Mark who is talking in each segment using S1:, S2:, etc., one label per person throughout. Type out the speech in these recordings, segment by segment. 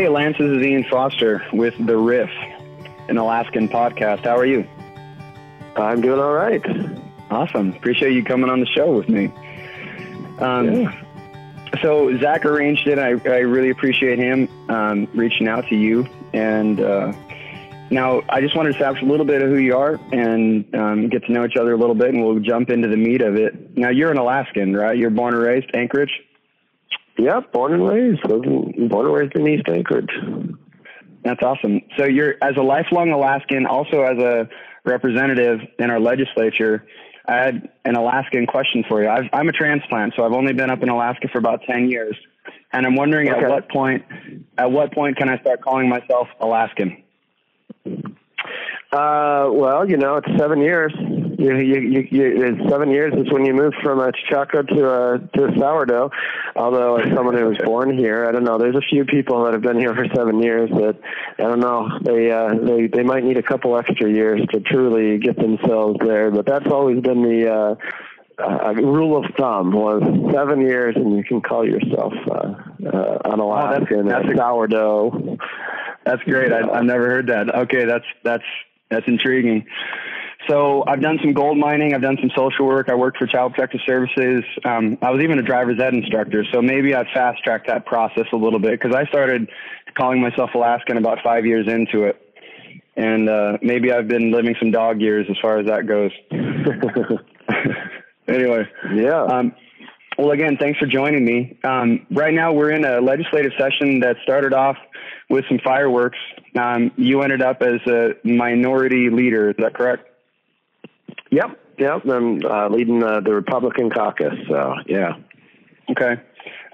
S1: Hey, Lance, this is Ian Foster with The RIF, an Alaskan podcast. How are you?
S2: I'm doing all right.
S1: Awesome. Appreciate you coming on the show with me. Um,
S2: Yeah.
S1: So, Zach arranged it. I, I really appreciate him um, reaching out to you. And uh, now I just wanted to establish a little bit of who you are and um, get to know each other a little bit, and we'll jump into the meat of it. Now, you're an Alaskan, right? You're born and raised Anchorage?
S2: Yep, born and raised. Born and raised in East Anchorage.
S1: That's awesome. So you're as a lifelong Alaskan, also as a representative in our legislature. I had an Alaskan question for you. I've, I'm a transplant, so I've only been up in Alaska for about ten years, and I'm wondering
S2: Okay.
S1: at what point, at what point can I start calling myself Alaskan?
S2: Uh, well, you know, it's seven years. You, you, you, you, it's seven years is when you move from a cheechako to a to a sourdough. Although, as someone who was born here, I don't know. There's a few people that have been here for seven years that I don't know. They uh, they they might need a couple extra years to truly get themselves there. But that's always been the uh, uh, rule of thumb was seven years, and you can call yourself uh, uh, an Alaskan
S1: that's
S2: a
S1: a-
S2: sourdough.
S1: That's great. I, I've never heard that. Okay, that's that's that's intriguing. So I've done some gold mining. I've done some social work. I worked for Child Protective Services. Um, I was even a driver's ed instructor. So maybe I've fast tracked that process a little bit because I started calling myself Alaskan about five years into it, and uh, maybe I've been living some dog years as far as that goes. anyway,
S2: yeah.
S1: um, well, again, thanks for joining me. Um, right now, we're in a legislative session that started off with some fireworks. Um, you ended up as a minority leader. Is that correct?
S2: Yep, yep. I'm uh, leading uh, the Republican caucus. So yeah.
S1: Okay.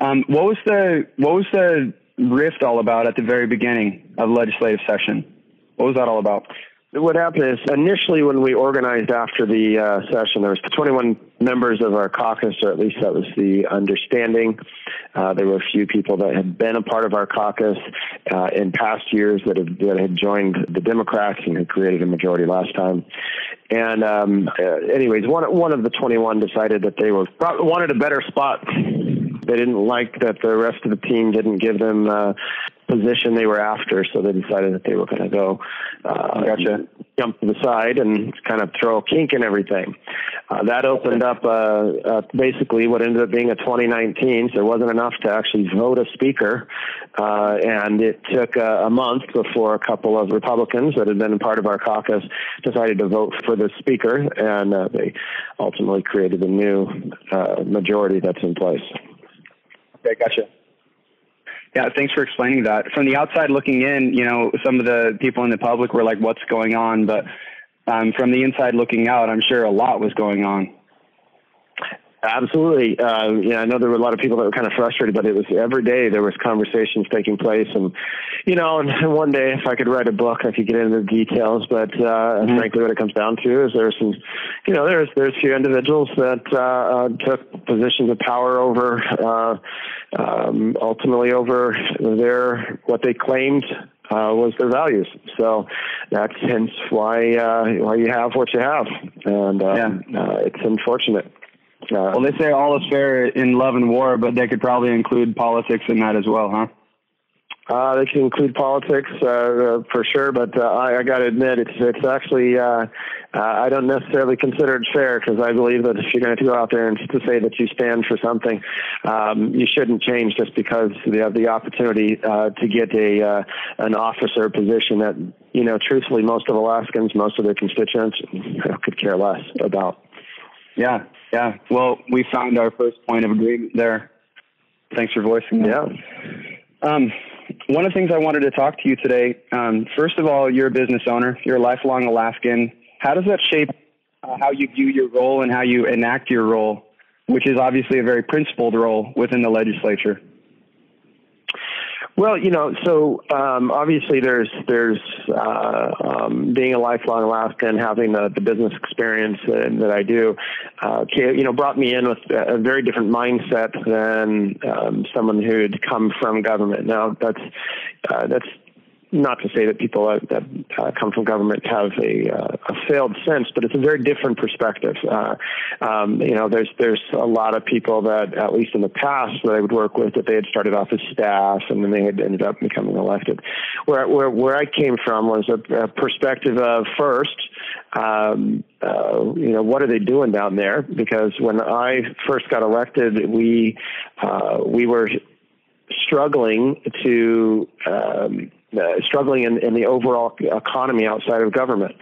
S1: Um, what was the what was the rift all about at the very beginning of legislative session? What was that all about?
S2: What happened is initially when we organized after the uh, session, there was 21 members of our caucus, or at least that was the understanding. Uh, there were a few people that had been a part of our caucus uh, in past years that had, that had joined the Democrats and had created a majority last time. And um, uh, anyways, one one of the 21 decided that they were wanted a better spot. They didn't like that the rest of the team didn't give them uh, position they were after, so they decided that they were going to go uh,
S1: Gotcha.
S2: jump to the side and kind of throw a kink in everything. Uh, that opened up uh, uh, basically what ended up being a 2019. So there wasn't enough to actually vote a speaker, uh, and it took uh, a month before a couple of Republicans that had been part of our caucus decided to vote for the speaker, and uh, they ultimately created a new uh, majority that's in place.
S1: Okay, gotcha. Yeah, thanks for explaining that. From the outside looking in, you know, some of the people in the public were like, "What's going on?" But um, from the inside looking out, I'm sure a lot was going on.
S2: Absolutely. Uh, yeah, I know there were a lot of people that were kind of frustrated, but it was every day there was conversations taking place, and you know, and, one day if I could write a book, I could get into the details. But uh,
S1: Mhm.
S2: frankly, what it comes down to is there's some, you know, there's there's a few individuals that uh, uh, took positions of power over, uh, um, ultimately over their what they claimed uh, was their values. So that's hence why uh, why you have what you have, and um, uh, it's unfortunate. Uh,
S1: Well, they say all is fair in love and war, but they could probably include politics in that as well, huh?
S2: Uh, they can include politics uh, uh, for sure, but uh, I, I got to admit, it's it's actually uh, uh, I don't necessarily consider it fair because I believe that if you're going to go out there and to say that you stand for something, um, you shouldn't change just because you have the opportunity uh, to get a uh, an officer position that you know, truthfully, most of Alaskans, most of their constituents could care less about.
S1: Yeah, yeah. Well, we found our first point of agreement there. Thanks for voicing that.
S2: Yeah.
S1: Um, one of the things I wanted to talk to you today, um, first of all, you're a business owner. You're a lifelong Alaskan. How does that shape uh, how you view your role and how you enact your role, which is obviously a very principled role within the legislature?
S2: Well, you know, so um, obviously there's there's uh, um, being a lifelong Alaskan, having the, the business experience that, I do, uh, you know, brought me in with a very different mindset than um, someone who'd come from government. Now that's uh, that's not to say that people that uh, come from government have a, uh, a, failed sense, but it's a very different perspective. Uh, um, you know, there's there's a lot of people that, at least in the past, that I would work with, that they had started off as staff and then they had ended up becoming elected. Where where where I came from was a, a perspective of first. Um, uh, you know, what are they doing down there? Because when I first got elected, we uh, we were struggling to um, uh, struggling in, in, the overall economy outside of government.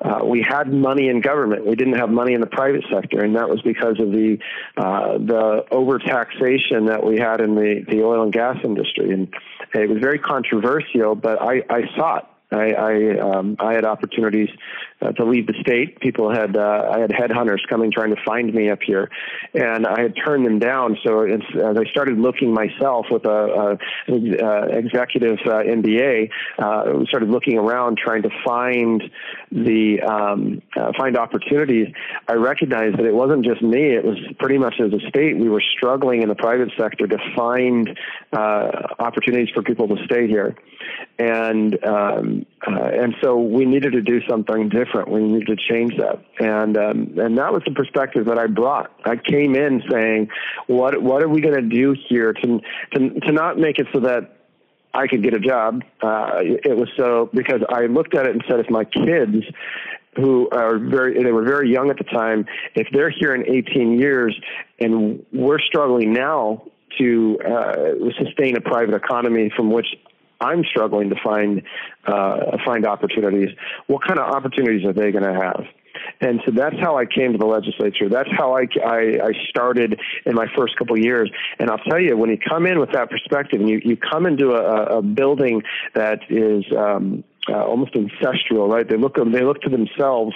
S2: Uh, we had money in government. We didn't have money in the private sector, and that was because of the uh, the overtaxation that we had in the, the oil and gas industry. And it was very controversial, but I, I it. I I, um, I had opportunities uh, to leave the state. People had uh, I had headhunters coming trying to find me up here, and I had turned them down. So as I started looking myself with a, a, a uh, executive uh, MBA, uh, started looking around trying to find the um, uh, find opportunities. I recognized that it wasn't just me; it was pretty much as a state we were struggling in the private sector to find uh, opportunities for people to stay here, and um, uh, and so we needed to do something different. We needed to change that, and um, and that was the perspective that I brought. I came in saying, "What what are we going to do here to to to not make it so that I could get a job?" Uh, it was so because I looked at it and said, if my kids who are very they were very young at the time if they're here in 18 years and we're struggling now to uh, sustain a private economy from which I'm struggling to find uh, find opportunities. What kind of opportunities are they going to have? And so that's how I came to the legislature. That's how I, I, I started in my first couple of years. And I'll tell you, when you come in with that perspective, and you, you come into a, a building that is um, uh, almost ancestral, right? They look they look to themselves.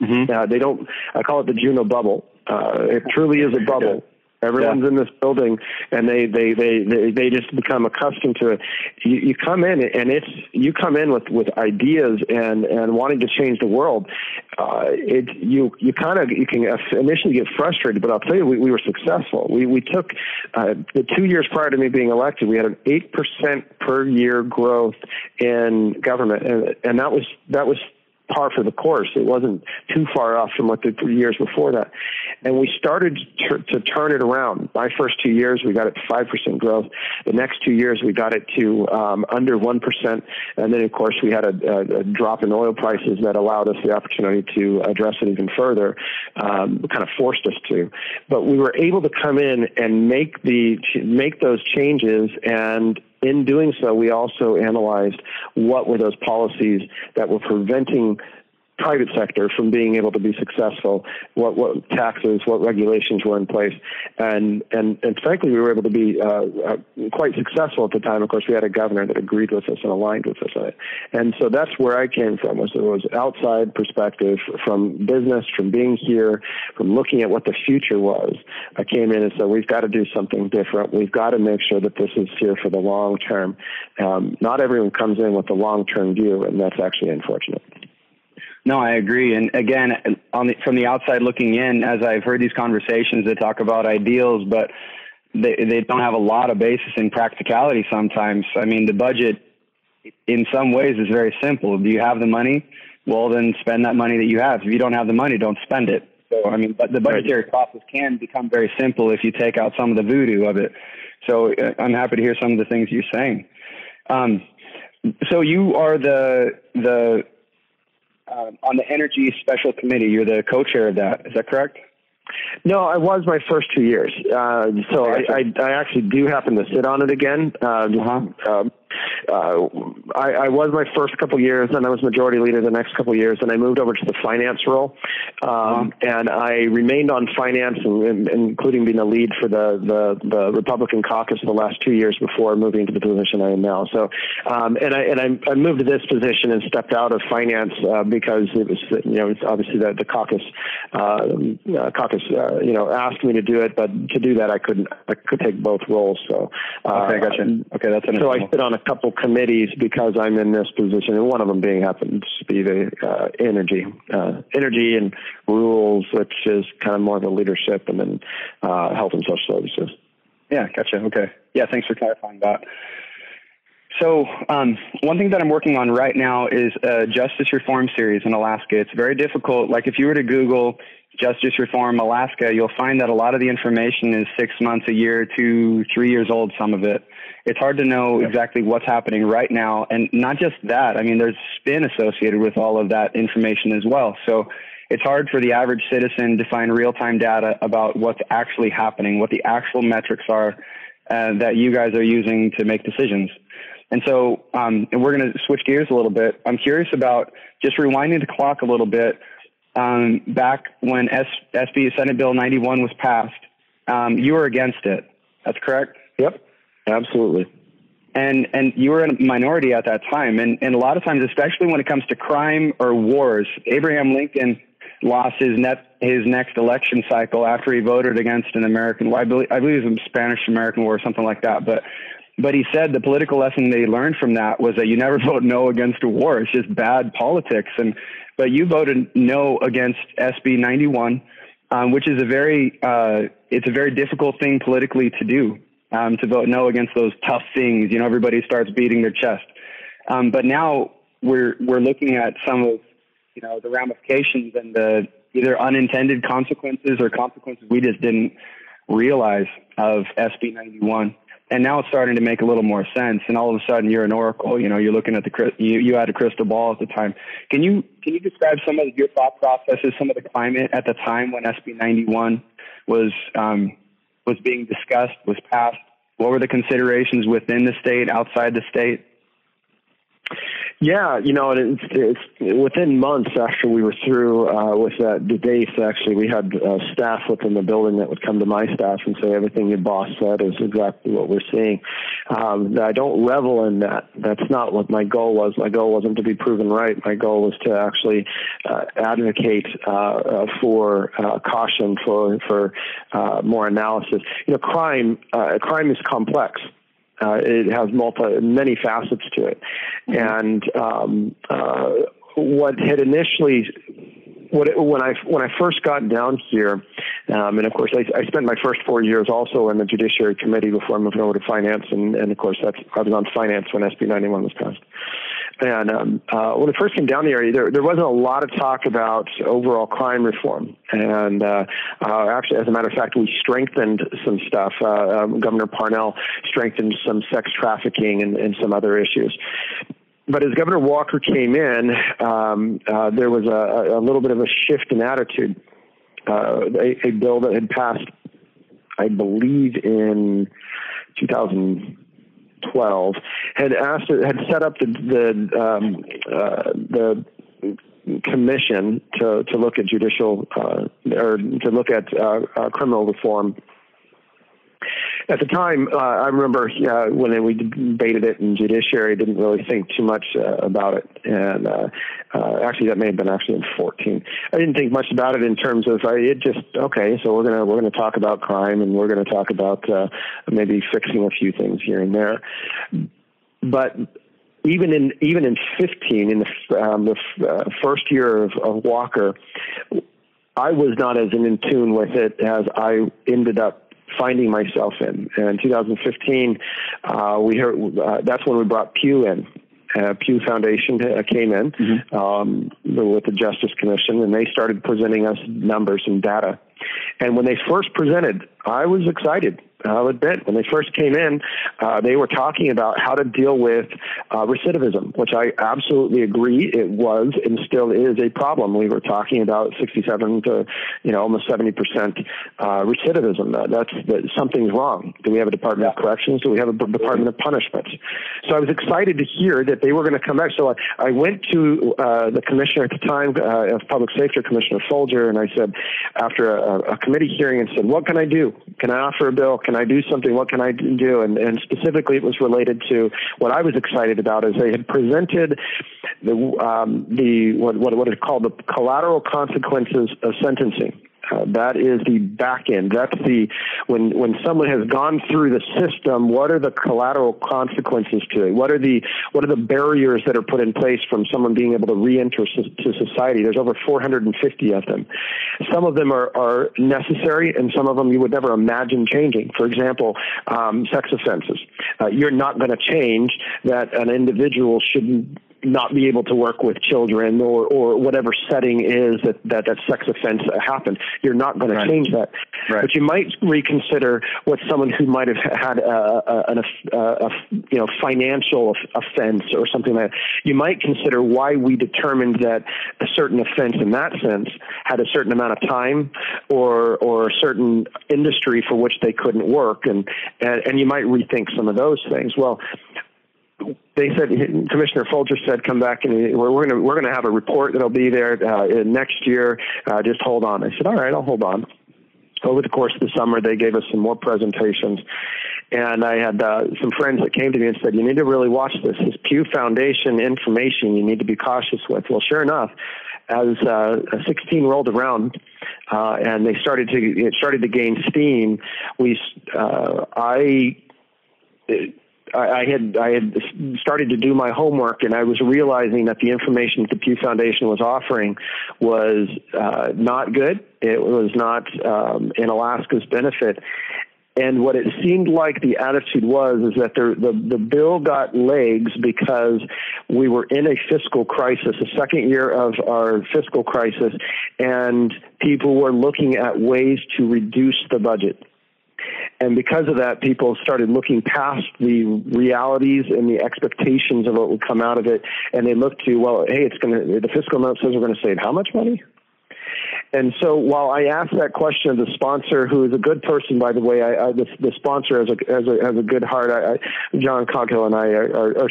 S2: Mm-hmm. Uh, they don't. I call it the Juneau bubble. Uh, it truly is a bubble. Everyone's yeah. in this building, and they, they they they they just become accustomed to it. You, you come in, and it's you come in with with ideas and and wanting to change the world. Uh, it you you kind of you can initially get frustrated, but I'll tell you, we, we were successful. We we took uh, the two years prior to me being elected, we had an eight percent per year growth in government, and and that was that was par for the course. It wasn't too far off from what the years before that. And we started to, to turn it around. My first two years, we got it to 5% growth. The next two years, we got it to um, under 1%. And then, of course, we had a, a, a, drop in oil prices that allowed us the opportunity to address it even further, um, kind of forced us to. But we were able to come in and make the make those changes and in doing so, we also analyzed what were those policies that were preventing private sector from being able to be successful, what, what taxes, what regulations were in place, and and and frankly, we were able to be uh, uh, quite successful at the time. Of course, we had a governor that agreed with us and aligned with us on it, and so that's where I came from. Was it was outside perspective from business, from being here, from looking at what the future was. I came in and said, we've got to do something different. We've got to make sure that this is here for the long term. Um, not everyone comes in with a long term view, and that's actually unfortunate.
S1: No, I agree. And again, on the, from the outside looking in, as I've heard these conversations, they talk about ideals, but they they don't have a lot of basis in practicality. Sometimes, I mean, the budget, in some ways, is very simple. Do you have the money? Well, then spend that money that you have. If you don't have the money, don't spend it. So, I mean, but the budgetary process can become very simple if you take out some of the voodoo of it. So, uh, I'm happy to hear some of the things you're saying. Um, so you are the the um, on the energy special committee. You're the co-chair of that. Is that correct?
S2: No, I was my first two years. Uh, so I, I, I, actually do happen to sit on it again. Uh, uh-huh. Um, uh, I, I, was my first couple years, and I was majority leader the next couple years, and I moved over to the finance role, um, uh-huh. and I remained on finance, and, and, including being the lead for the, the, the Republican caucus the last two years before moving to the position I am now. So, um, and I and I, I, moved to this position and stepped out of finance uh, because it was you know it's obviously the, the caucus uh, uh caucus uh, you know asked me to do it, but to do that I couldn't I could take both roles. So
S1: uh, okay, gotcha. Okay, that's
S2: so I sit on a couple committees because I'm in this position, and one of them being happens to be the uh, energy, uh, energy and rules, which is kind of more of a leadership, and then uh, health and social services.
S1: Yeah, gotcha. Okay. Yeah, thanks for clarifying that. So, um, one thing that I'm working on right now is a justice reform series in Alaska. It's very difficult. Like, if you were to Google justice reform Alaska, you'll find that a lot of the information is six months, a year, two, three years old, some of it. It's hard to know exactly what's happening right now. And not just that, I mean, there's spin associated with all of that information as well. So, it's hard for the average citizen to find real time data about what's actually happening, what the actual metrics are uh, that you guys are using to make decisions. And so, um, and we're going to switch gears a little bit. I'm curious about just rewinding the clock a little bit. Um, back when S- SB Senate Bill 91 was passed, um, you were against it. That's correct.
S2: Yep, absolutely.
S1: And and you were in a minority at that time. And and a lot of times, especially when it comes to crime or wars, Abraham Lincoln lost his net his next election cycle after he voted against an American. Well, I believe I believe it was a Spanish American War or something like that. But but he said the political lesson they learned from that was that you never vote no against a war. It's just bad politics. And but you voted no against SB 91, um, which is a very uh, it's a very difficult thing politically to do. Um, to vote no against those tough things, you know, everybody starts beating their chest. Um, but now we're we're looking at some of you know the ramifications and the either unintended consequences or consequences we just didn't realize of SB 91. And now it's starting to make a little more sense. And all of a sudden, you're an oracle. You know, you're looking at the you you had a crystal ball at the time. Can you can you describe some of your thought processes, some of the climate at the time when SB 91 was um, was being discussed, was passed? What were the considerations within the state, outside the state?
S2: Yeah, you know, it's, it's within months after we were through uh, with that debate. Actually, we had uh, staff within the building that would come to my staff and say everything your boss said is exactly what we're seeing. Um, I don't revel in that. That's not what my goal was. My goal wasn't to be proven right. My goal was to actually uh, advocate uh, uh, for uh, caution, for for more analysis. You know, crime crime is complex. Uh, it has multi, many facets to it. Mm-hmm. And um, uh, what had initially what it, when I when I first got down here, um, and of course I, I, spent my first four years also in the Judiciary Committee before moving over to Finance, and, and of course that's I was on Finance when SB 91 was passed. And um, uh, when it first came down the area, there, there wasn't a lot of talk about overall crime reform. And uh, uh, actually, as a matter of fact, we strengthened some stuff. Uh, um, Governor Parnell strengthened some sex trafficking and, and some other issues but as Governor Walker came in, um, uh, there was a, a, little bit of a shift in attitude. Uh, a, a, bill that had passed, I believe, in 2012, had asked, had set up the the, um, uh, the commission to to look at judicial uh, or to look at uh, uh, criminal reform at the time, uh, I remember uh, when we debated it in judiciary, didn't really think too much uh, about it. And uh, uh, actually, that may have been actually in 14. I didn't think much about it in terms of uh, it. Just okay, so we're gonna we're gonna talk about crime and we're gonna talk about maybe fixing a few things here and there. But even in even in 15, in the, um, the first year of, of Walker, I was not as in tune with it as I ended up finding myself in. And in 2015, uh, we heard uh, that's when we brought Pew in. Uh, Pew Foundation uh, came in mm-hmm. um, with the Justice Commission, and they started presenting us numbers and data. And when they first presented, I was excited. I'll admit, when they first came in, uh, they were talking about how to deal with uh, recidivism, which I absolutely agree it was and still is a problem. We were talking about 67 to, you know, almost 70 percent uh, recidivism. that's that something's wrong. Do we have a Department of Corrections? Do we have a Department of Punishment? So I was excited to hear that they were going to come back. So I, I went to uh, the commissioner at the time uh, of Public Safety, Commissioner Folger, and I said, after a, a committee hearing, and said, "What can I do? Can I offer a bill? Can can I do something? What can I do? And, and specifically, it was related to what I was excited about is they had presented the um, the what what what is called the collateral consequences of sentencing. Uh, that is the back end. That's the when when someone has gone through the system. What are the collateral consequences to it? What are the what are the barriers that are put in place from someone being able to reenter to society? There's over 450 of them. Some of them are, are necessary, and some of them you would never imagine changing. For example, um, sex offenses. Uh, you're not going to change that an individual shouldn't not be able to work with children or, or whatever setting is that, that that sex offense happened. You're not going right. to change that. Right. But you might reconsider what someone who might have had a, a, a, a, you know financial offense or something like that. You might consider why we determined that a certain offense in that sense had a certain amount of time or or a certain industry for which they couldn't work and and, and you might rethink some of those things. Well, they said Commissioner Folger said come back and we're, we're going to we're going to have a report that'll be there uh, next year. Uh, just hold on. I said, all right, I'll hold on. Over the course of the summer, they gave us some more presentations, and I had uh, some friends that came to me and said, "You need to really watch this. This Pew Foundation information. You need to be cautious with." Well, sure enough, as uh, 16 rolled around uh, and they started to it started to gain steam, we uh, I I had I had started to do my homework, and I was realizing that the information that the Pew Foundation was offering was uh, not good. It was not um, in Alaska's benefit. And what it seemed like the attitude was is that the, the, the bill got legs because we were in a fiscal crisis, a second year of our fiscal crisis, and people were looking at ways to reduce the budget and because of that, people started looking past the realities and the expectations of what would come out of it, and they looked to, well, hey, it's going to. The fiscal note says we're going to save how much money? And so while I asked that question of the sponsor, who is a good person, by the way, I, I, the, the sponsor has a, has a, has a good heart. I, John Coghill and I are, are, are,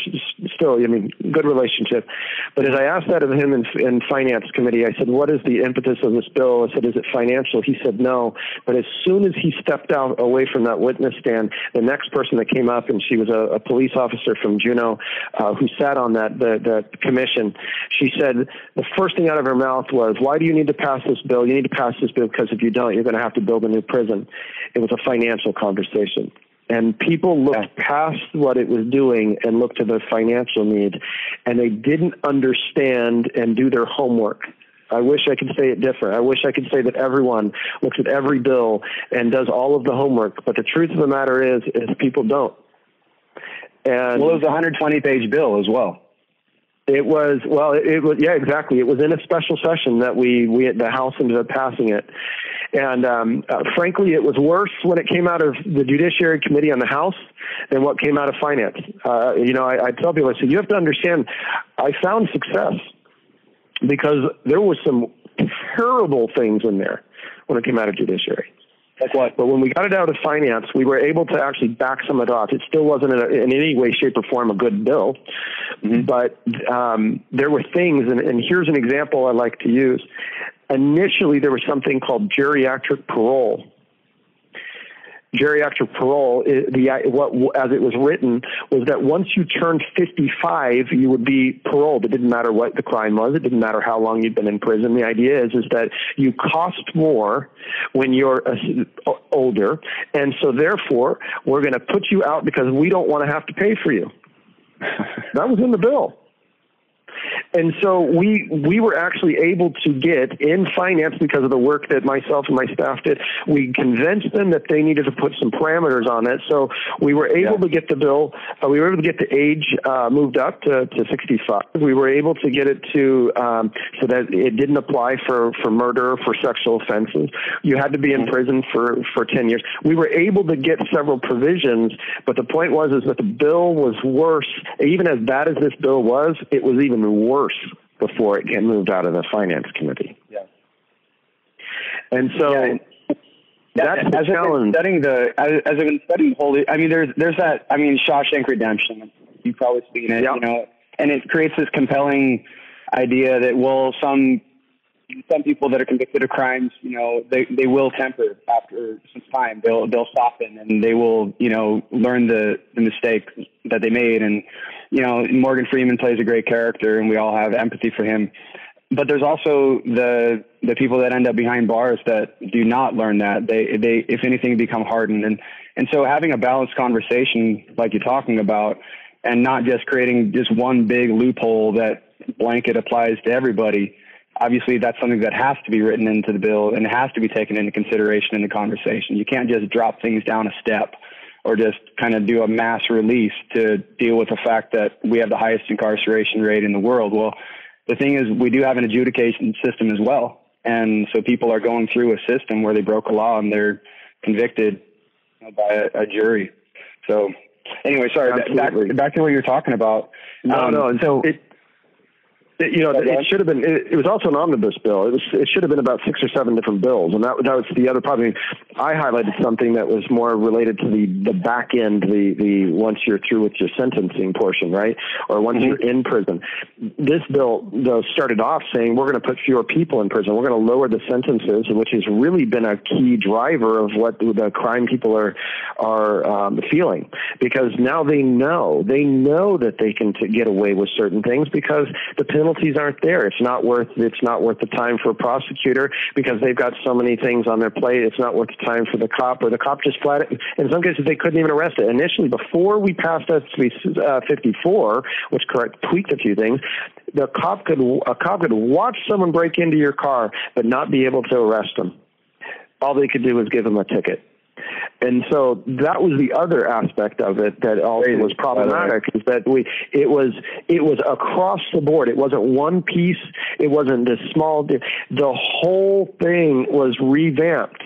S2: still, I mean, good relationship. But as I asked that of him in, in finance committee, I said, what is the impetus of this bill? I said, is it financial? He said, no. But as soon as he stepped out away from that witness stand, the next person that came up, and she was a, a police officer from Juneau uh, who sat on that, the, the commission, she said, the first thing out of her mouth was, why do you need to pass this bill. You need to pass this bill because if you don't, you're going to have to build a new prison. It was a financial conversation. And people looked past what it was doing and looked to the financial need, and they didn't understand and do their homework. I wish I could say it different. I wish I could say that everyone looks at every bill and does all of the homework, but the truth of the matter is, is people don't.
S1: And well, it was a 120 page bill as well.
S2: It was well. It, was yeah, exactly. It was in a special session that we we the House ended up passing it, and um, uh, frankly, it was worse when it came out of the Judiciary Committee on the House than what came out of Finance. Uh, you know, I, I tell people, I said, you have to understand, I found success because there was some terrible things in there when it came out of Judiciary.
S1: Like what?
S2: But when we got it out of finance, we were able to actually back some of it off. It still wasn't in, a, in any way, shape, or form a good bill, mm-hmm. but um, there were things, and, and here's an example I like to use. Initially, there was something called geriatric parole geriatric parole, the what as it was written was that once you turned 55, you would be paroled. It didn't matter what the crime was. It didn't matter how long you'd been in prison. The idea is is that you cost more when you're uh, older, and so therefore we're going to put you out because we don't want to have to pay for you. that was in the bill. And so we we were actually able to get in finance because of the work that myself and my staff did. We convinced them that they needed to put some parameters on it. So we were able yeah. to get the bill. Uh, we were able to get the age uh, moved up to, to 65. We were able to get it to um, so that it didn't apply for for murder for sexual offenses. You had to be in prison for for 10 years. We were able to get several provisions, but the point was is that the bill was worse. Even as bad as this bill was, it was even worse before it get moved out of the finance committee.
S1: Yeah.
S2: And so yeah. that's
S1: as
S2: the challenge.
S1: studying the as, as I've been studying holy, I mean, there's there's that. I mean, Shawshank Redemption. You've probably seen it, yeah. you know, and it creates this compelling idea that well, some some people that are convicted of crimes, you know, they they will temper after some time. They'll they'll soften and they will, you know, learn the the mistake that they made. And you know, Morgan Freeman plays a great character, and we all have empathy for him. But there's also the the people that end up behind bars that do not learn that they they if anything become hardened and and so having a balanced conversation like you're talking about and not just creating just one big loophole that blanket applies to everybody obviously that's something that has to be written into the bill and it has to be taken into consideration in the conversation you can't just drop things down a step or just kind of do a mass release to deal with the fact that we have the highest incarceration rate in the world well the thing is we do have an adjudication system as well and so people are going through a system where they broke a law and they're convicted by a, a, jury. So anyway, sorry, back, back to what you're talking about.
S2: No, um, no. And so it, it, you know, it should have been. It, it, was also an omnibus bill. It was. It should have been about six or seven different bills, and that that was the other problem. I highlighted something that was more related to the the back end, the the once you're through with your sentencing portion, right, or once mm-hmm. you're in prison. This bill though started off saying we're going to put fewer people in prison. We're going to lower the sentences, which has really been a key driver of what the crime people are are um, feeling because now they know they know that they can t- get away with certain things because the penalty penalties aren't there. It's not worth it's not worth the time for a prosecutor because they've got so many things on their plate. It's not worth the time for the cop, or the cop just flat. In some cases, they couldn't even arrest it initially before we passed SB uh, 54, which correct tweaked a few things. The cop could a cop could watch someone break into your car but not be able to arrest them. All they could do was give them a ticket. And so that was the other aspect of it that also was problematic is that we it was it was across the board. It wasn't one piece. It wasn't this small. The whole thing was revamped,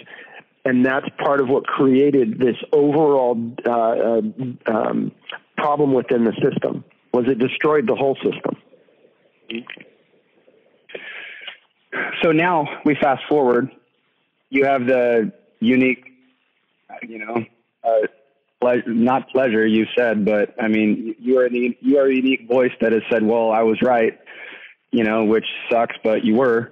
S2: and that's part of what created this overall uh, uh, um, problem within the system. Was it destroyed the whole system?
S1: So now we fast forward. You have the unique you know, uh, ple- not pleasure you said, but I mean, you are the you are a unique voice that has said, "Well, I was right," you know, which sucks, but you were.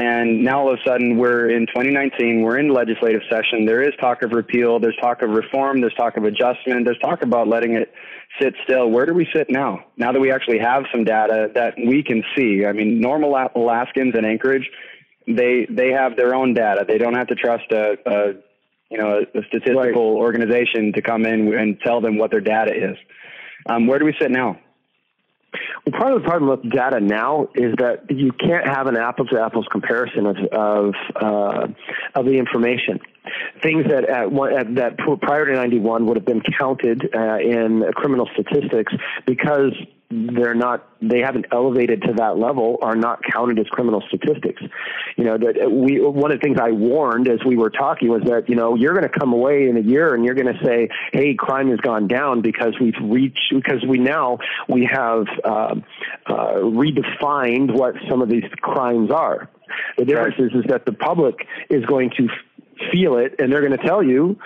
S1: And now all of a sudden we're in 2019, we're in legislative session. There is talk of repeal, there's talk of reform, there's talk of adjustment, there's talk about letting it sit still. Where do we sit now? Now that we actually have some data that we can see. I mean, normal Alaskans in Anchorage, they they have their own data. They don't have to trust a, a you know, a, a statistical right. organization to come in and tell them what their data is. Um, where do we sit now?
S2: Well, part of the problem with data now is that you can't have an apples to apples comparison of of, uh, of the information. Things that at, at, that prior to 91 would have been counted uh, in criminal statistics because they're not they haven't elevated to that level are not counted as criminal statistics. You know that we one of the things i warned as we were talking was that you know you're going to come away in a year and you're going to say hey crime has gone down because we've reached because we now we have uh, uh, redefined what some of these crimes are. The difference is is that the public is going to feel it and they're going to tell you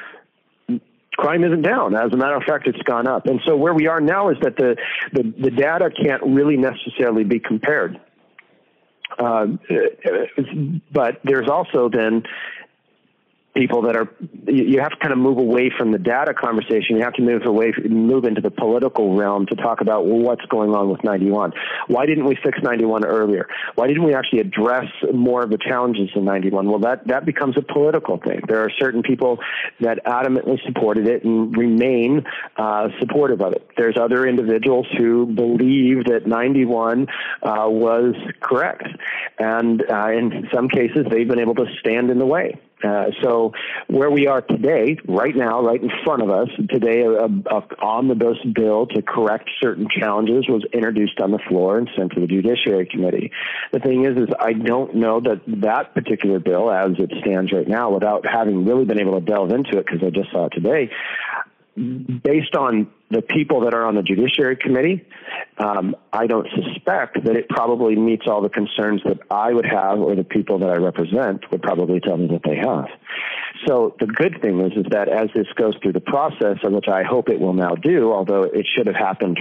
S2: crime isn't down. As a matter of fact, it's gone up. And so where we are now is that the, the, the data can't really necessarily be compared. Uh, but there's also then people that are you have to kind of move away from the data conversation. You have to move away move into the political realm to talk about well, what's going on with 91 why didn't we fix 91 earlier? Why didn't we actually address more of the challenges in 91 well that that becomes a political thing. There are certain people that adamantly supported it and remain uh, supportive of it. There's other individuals who believe that 91 uh, was correct. And uh, in some cases they've been able to stand in the way uh, so where we are today, right now, right in front of us, today, a, a omnibus bill to correct certain challenges was introduced on the floor and sent to the Judiciary Committee. The thing is, is I don't know that that particular bill, as it stands right now, without having really been able to delve into it, because I just saw it today, based on the people that are on the Judiciary Committee, um, I don't suspect that it probably meets all the concerns that I would have or the people that I represent would probably tell me that they have. So the good thing is, is that as this goes through the process, which I hope it will now do, although it should have happened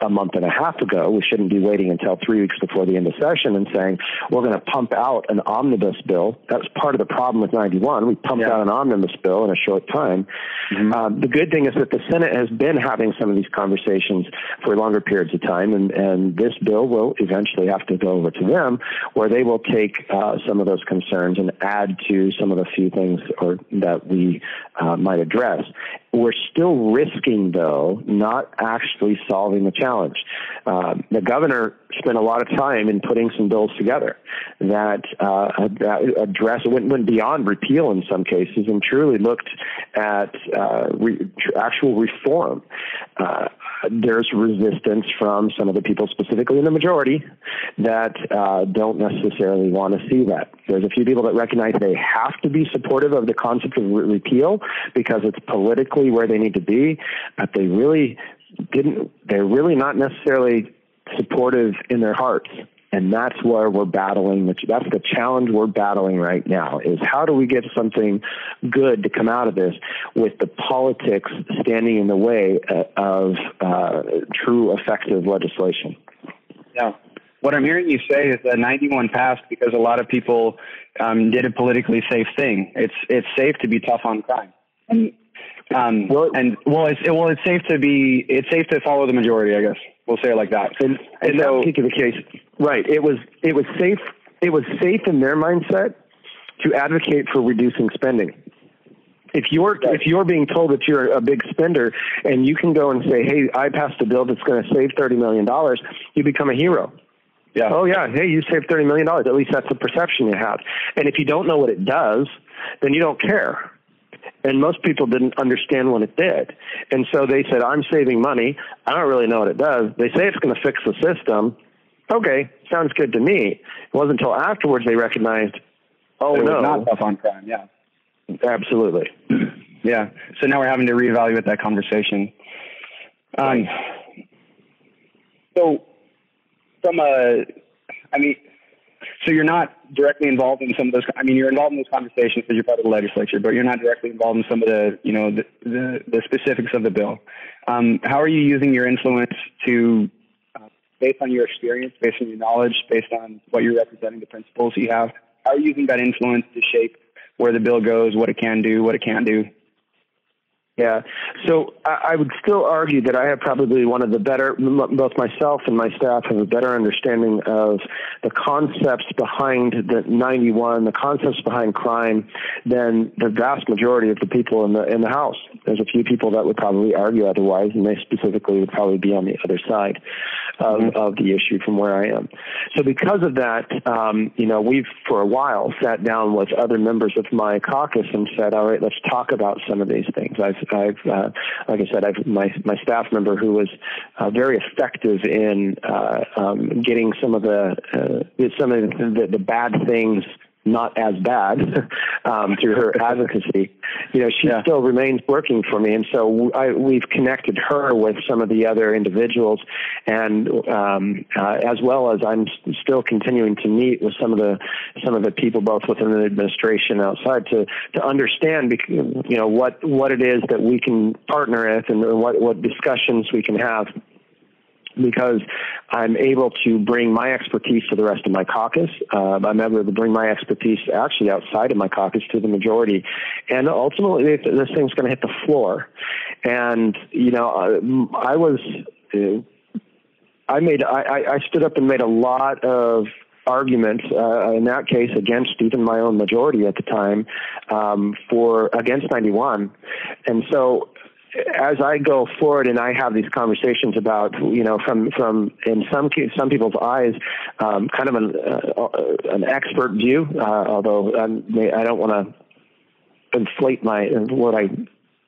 S2: a month and a half ago. We shouldn't be waiting until three weeks before the end of session and saying we're going to pump out an omnibus bill. That's part of the problem with 91. We pumped yeah. out an omnibus bill in a short time. Mm-hmm. Um, the good thing is that the Senate has been having some of these conversations for longer periods of time, and, and this bill will eventually have to go over to them, where they will take uh, some of those concerns and add to some of the few things or that we uh, might address. We're still risking, though, not actually solving the challenge. Um, the governor spent a lot of time in putting some bills together that, uh, that address went, went beyond repeal in some cases and truly looked at uh, re- actual reform. Uh, there's resistance from some of the people, specifically in the majority, that uh, don't necessarily want to see that. There's a few people that recognize they have to be supportive of the concept of re- repeal because it's politically where they need to be, but they really didn't. They're really not necessarily supportive in their hearts and that's where we're battling that's the challenge we're battling right now is how do we get something good to come out of this with the politics standing in the way uh, of uh, true effective legislation?
S1: Yeah. What i'm hearing you say is that 91 passed because a lot of people um, did a politically safe thing. It's it's safe to be tough on crime. And um, well, and well, it's well, it's safe to be, it's safe to follow the majority, I guess. We'll say it like that.
S2: In, in so, that particular case, right? It was it was safe. It was safe in their mindset to advocate for reducing spending. If you're right. if you're being told that you're a big spender and you can go and say, "Hey, I passed a bill that's going to save thirty million dollars," you become a hero. Yeah. Oh yeah. Hey, you saved thirty million dollars. At least that's the perception you have. And if you don't know what it does, then you don't care and most people didn't understand what it did. And so they said, I'm saving money. I don't really know what it does. They say it's going to fix the system. Okay, sounds good to me. It wasn't until afterwards they recognized, oh
S1: it
S2: no,
S1: not tough on crime. Yeah,
S2: absolutely.
S1: yeah. So now we're having to reevaluate that conversation. Um, so from a, I mean, so you're not directly involved in some of those. I mean, you're involved in those conversations because you're part of the legislature, but you're not directly involved in some of the, you know, the the, the specifics of the bill. Um, how are you using your influence to, uh, based on your experience, based on your knowledge, based on what you're representing, the principles you have? How are you using that influence to shape where the bill goes, what it can do, what it can't do?
S2: Yeah. So I would still argue that I have probably one of the better, both myself and my staff have a better understanding of the concepts behind the 91, the concepts behind crime than the vast majority of the people in the, in the House. There's a few people that would probably argue otherwise, and they specifically would probably be on the other side of, mm-hmm. of the issue from where I am. So because of that, um, you know, we've for a while sat down with other members of my caucus and said, all right, let's talk about some of these things. I've I've, uh, like I said, I've my my staff member who was uh, very effective in uh, um, getting some of the uh, some of the, the bad things not as bad um, through her advocacy. You know, she yeah. still remains working for me, and so I, we've connected her with some of the other individuals, and um, uh, as well as I'm still continuing to meet with some of the some of the people both within the administration outside to to understand, you know, what what it is that we can partner with and what what discussions we can have because I'm able to bring my expertise to the rest of my caucus. Uh, I'm able to bring my expertise actually outside of my caucus to the majority. And ultimately, this thing's going to hit the floor. And, you know, I, I was, uh, I made, I, I stood up and made a lot of arguments uh, in that case against even my own majority at the time um, for against 91 and so as I go forward and I have these conversations about, you know, from from in some some people's eyes, um, kind of an uh, an expert view, uh, although I'm, I don't want to inflate my what I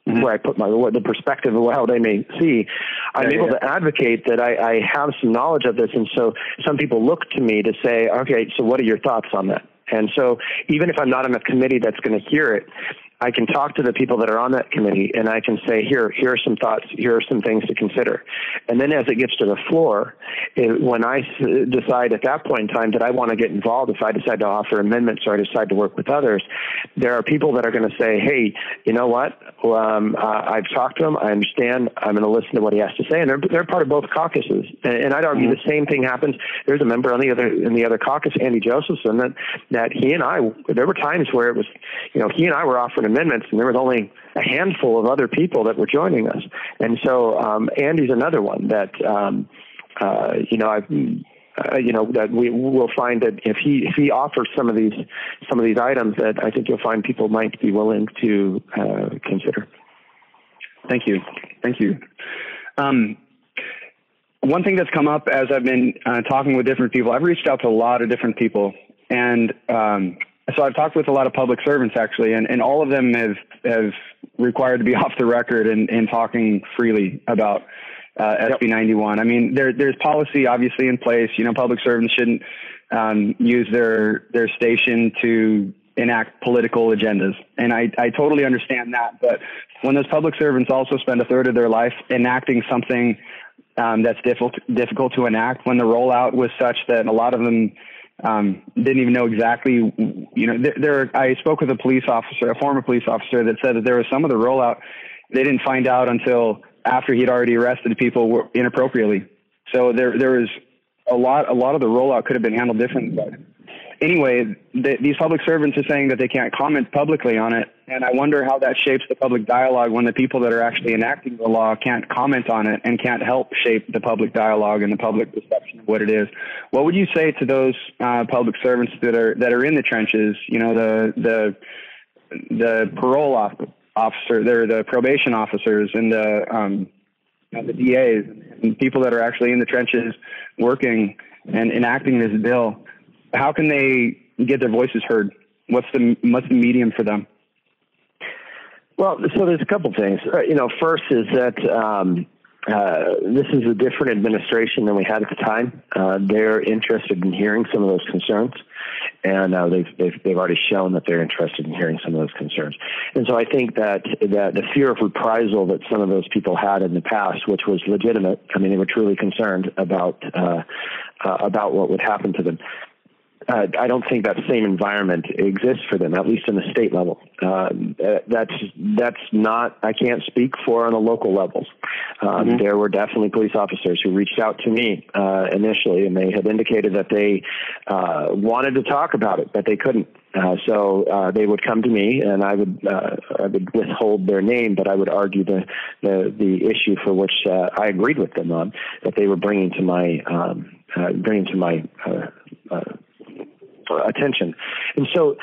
S2: Mm-hmm. where I put my what the perspective of how they may see. I'm yeah, able yeah. to advocate that I, I have some knowledge of this, and so some people look to me to say, okay, so what are your thoughts on that? And so even if I'm not on a committee that's going to hear it, I can talk to the people that are on that committee and I can say, here, here are some thoughts, here are some things to consider. And then as it gets to the floor, it, when I s- decide at that point in time that I want to get involved, if I decide to offer amendments or I decide to work with others, there are people that are going to say, hey, you know what? Um, uh, I've talked to him. I understand. I'm going to listen to what he has to say. And they're, they're part of both caucuses. And, and I'd argue mm-hmm. the same thing happens. There's a member on the other, in the other caucus, Andy Josephson, that, that he and I, there were times where it was, you know, he and I were offering amendments, and there was only a handful of other people that were joining us. And so um, Andy's another one that um, uh, you know I've. Uh, you know that we will find that if he if he offers some of these some of these items that I think you'll find people might be willing to uh, consider.
S1: Thank you, thank you. Um, one thing that's come up as I've been uh, talking with different people, I've reached out to a lot of different people, and um, so I've talked with a lot of public servants actually, and, and all of them have have required to be off the record and, and talking freely about uh, SB 91. I mean, there there's policy obviously in place. You know, public servants shouldn't um, use their their station to enact political agendas, and I I totally understand that. But when those public servants also spend a third of their life enacting something um, that's difficult difficult to enact, when the rollout was such that a lot of them um, didn't even know exactly, you know, there, there, I spoke with a police officer, a former police officer that said that there was some of the rollout they didn't find out until after he'd already arrested people inappropriately. So there, there was a lot, a lot of the rollout could have been handled differently. But anyway, the, these public servants are saying that they can't comment publicly on it, and I wonder how that shapes the public dialogue when the people that are actually enacting the law can't comment on it and can't help shape the public dialogue and the public perception of what it is. What would you say to those uh, public servants that are that are in the trenches? You know, the the the parole officer, they're the probation officers, and the um, the DAs and people that are actually in the trenches working and enacting this bill how can they get their voices heard? What's the what's the medium for them?
S2: Well, so there's a couple things. Uh, you know, first is that um, uh, this is a different administration than we had at the time. Uh, they're interested in hearing some of those concerns, and uh, they've, they've they've already shown that they're interested in hearing some of those concerns. And so I think that that the fear of reprisal that some of those people had in the past, which was legitimate, I mean, they were truly concerned about uh, uh, about what would happen to them uh, I don't think that same environment exists for them, at least in the state level. Uh, that's that's not. I can't speak for on the local levels. Um, mm-hmm. There were definitely police officers who reached out to me uh, initially, and they had indicated that they uh, wanted to talk about it, but they couldn't. Uh, so uh, they would come to me, and I would uh, I would withhold their name, but I would argue the the, the issue for which uh, I agreed with them on that they were bringing to my um, uh, bringing to my uh, attention. And so,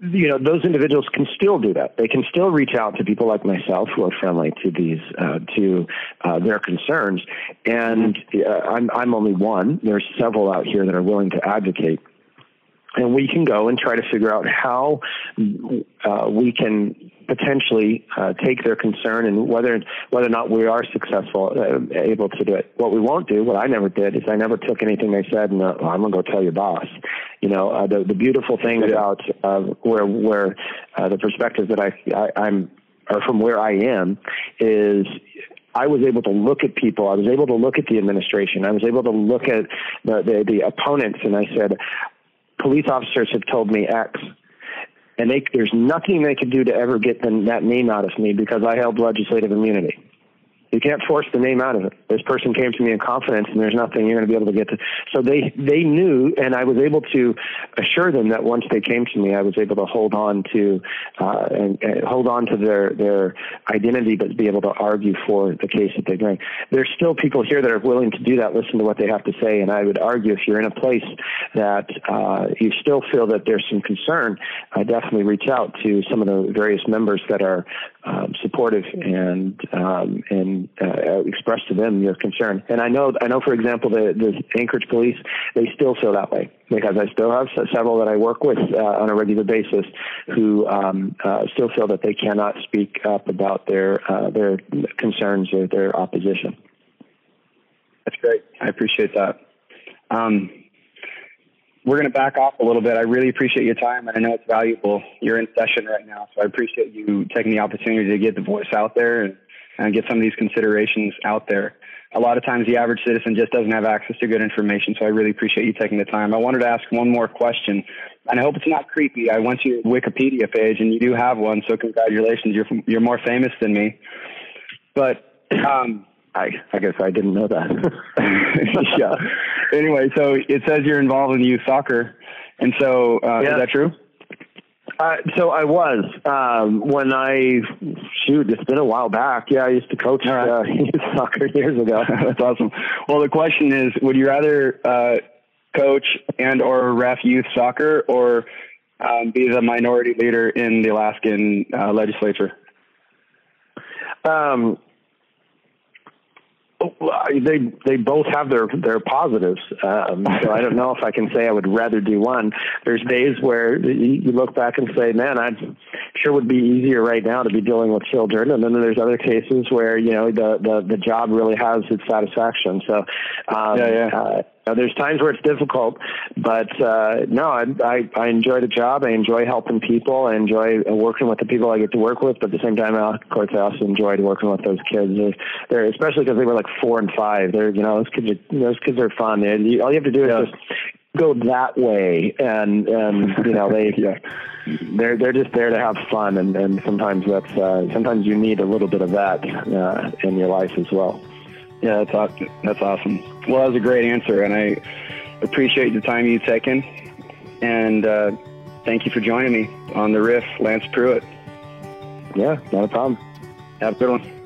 S2: you know, those individuals can still do that. They can still reach out to people like myself who are friendly to these, uh, to uh, their concerns. And uh, I'm, I'm only one. There's several out here that are willing to advocate and we can go and try to figure out how uh, we can potentially uh, take their concern and whether whether or not we are successful uh, able to do it. What we won't do, what I never did, is I never took anything they said and uh, oh, I'm going to go tell your boss. You know, uh, the the beautiful thing about uh, where where uh, the perspective that I, I I'm or from where I am is I was able to look at people. I was able to look at the administration. I was able to look at the, the, the opponents, and I said, police officers have told me X and they, there's nothing they could do to ever get them, that name out of me because I held legislative immunity. You can't force the name out of it. This person came to me in confidence, and there's nothing you're going to be able to get to. So they they knew, and I was able to assure them that once they came to me, I was able to hold on to uh, and, and hold on to their their identity, but be able to argue for the case that they bring. There's still people here that are willing to do that, listen to what they have to say, and I would argue if you're in a place that uh, you still feel that there's some concern, I definitely reach out to some of the various members that are um, supportive and um, and uh, express to them your concern. And I know I know for example the the Anchorage police they still feel that way because I still have several that I work with uh, on a regular basis who um, uh, still feel that they cannot speak up about their uh, their concerns or their opposition.
S1: That's great. I appreciate that. Um, we're going to back off a little bit. I really appreciate your time, and I know it's valuable. You're in session right now, so I appreciate you taking the opportunity to get the voice out there and, and get some of these considerations out there. A lot of times, the average citizen just doesn't have access to good information, so I really appreciate you taking the time. I wanted to ask one more question, and I hope it's not creepy. I went to your Wikipedia page, and you do have one, so congratulations. You're you're more famous than me, but. Um,
S2: I, I guess I didn't know that.
S1: yeah. Anyway, so it says you're involved in youth soccer, and so uh, yeah. is that true?
S2: Uh, so I was um, when I shoot. It's been a while back. Yeah, I used to coach right. uh, youth soccer years ago.
S1: That's awesome. Well, the question is, would you rather uh, coach and or ref youth soccer, or um, be the minority leader in the Alaskan uh, legislature?
S2: Um, they they both have their their positives. Um, so I don't know if I can say I would rather do one. There's days where you look back and say, "Man, I sure would be easier right now to be dealing with children," and then there's other cases where you know the the, the job really has its satisfaction. So um, yeah, yeah. Uh, uh, there's times where it's difficult, but uh, no, I, I, I enjoy the job. I enjoy helping people. I enjoy working with the people I get to work with. But at the same time, of course, I also enjoyed working with those kids. They're, they're especially because they were like four and five. They're you know those kids are those kids are fun. They, you, all you have to do is just go that way, and and you know they yeah. they're they're just there to have fun, and and sometimes that's uh, sometimes you need a little bit of that uh, in your life as well.
S1: Yeah, that's awesome. That's awesome. Well, that was a great answer, and I appreciate the time you've taken. And uh, thank you for joining me on the RIF, Lance Pruitt.
S2: Yeah, not a problem.
S1: Have a good one.